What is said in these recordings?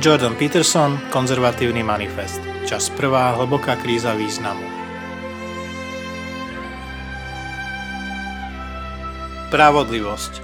Jordan Peterson, Konzervatívny manifest. Čas prvá, hlboká kríza významu. Spravodlivosť.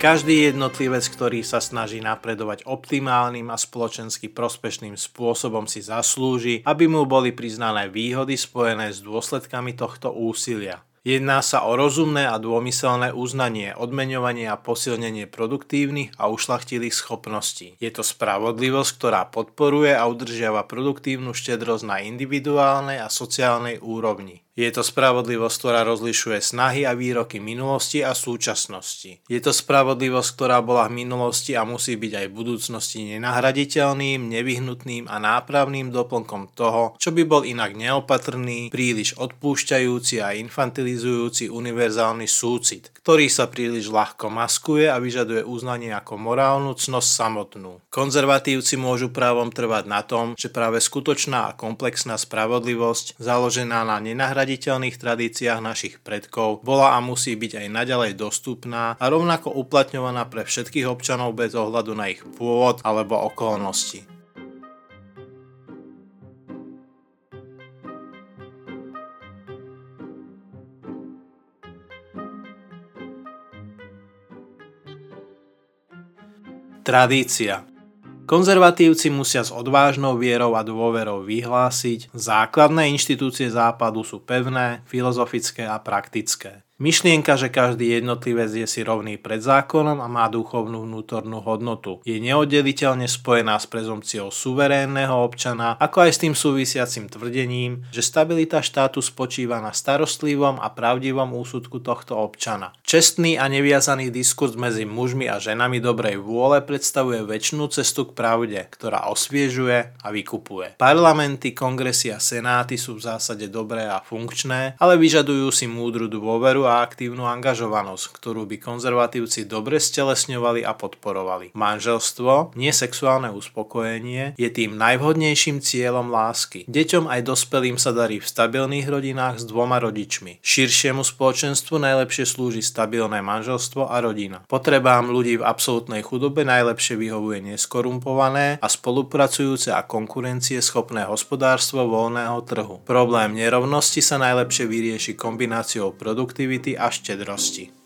Každý jednotlivec, ktorý sa snaží napredovať optimálnym a spoločensky prospešným spôsobom si zaslúži, aby mu boli priznané výhody spojené s dôsledkami tohto úsilia. Jedná sa o rozumné a dômyselné uznanie, odmeňovanie a posilnenie produktívnych a ušlachtilých schopností. Je to spravodlivosť, ktorá podporuje a udržiava produktívnu štedrosť na individuálnej a sociálnej úrovni. Je to spravodlivosť, ktorá rozlišuje snahy a výroky minulosti a súčasnosti. Je to spravodlivosť, ktorá bola v minulosti a musí byť aj v budúcnosti nenahraditeľným, nevyhnutným a nápravným doplnkom toho, čo by bol inak neopatrný, príliš odpúšťajúci a infantilizujúci univerzálny súcit, ktorý sa príliš ľahko maskuje a vyžaduje uznanie ako morálnu cnosť samotnú. Konzervatívci môžu právom trvať na tom, že práve skutočná a komplexná spravodlivosť, založená na nenahraditeľných tradíciách našich predkov bola a musí byť aj naďalej dostupná a rovnako uplatňovaná pre všetkých občanov bez ohľadu na ich pôvod alebo okolnosti. Tradícia Konzervatívci musia s odvážnou vierou a dôverou vyhlásiť, základné inštitúcie západu sú pevné, filozofické a praktické. Myšlienka, že každý jednotlivec je si rovný pred zákonom a má duchovnú vnútornú hodnotu, je neoddeliteľne spojená s prezumciou suverénneho občana, ako aj s tým súvisiacim tvrdením, že stabilita štátu spočíva na starostlivom a pravdivom úsudku tohto občana. Čestný a neviazaný diskurs medzi mužmi a ženami dobrej vôle predstavuje väčšinu cestu k pravde, ktorá osviežuje a vykupuje. Parlamenty, kongresy a senáty sú v zásade dobré a funkčné, ale vyžadujú si múdru dôveru a aktívnu angažovanosť, ktorú by konzervatívci dobre stelesňovali a podporovali. Manželstvo, nie sexuálne uspokojenie, je tým najvhodnejším cieľom lásky. Deťom aj dospelým sa darí v stabilných rodinách s dvoma rodičmi. Širšiemu spoločenstvu najlepšie slúži stabilné manželstvo a rodina. Potrebám ľudí v absolútnej chudobe najlepšie vyhovuje neskorumpované a spolupracujúce a konkurencie schopné hospodárstvo voľného trhu. Problém nerovnosti sa najlepšie vyrieši kombináciou produktivity a štedrosti.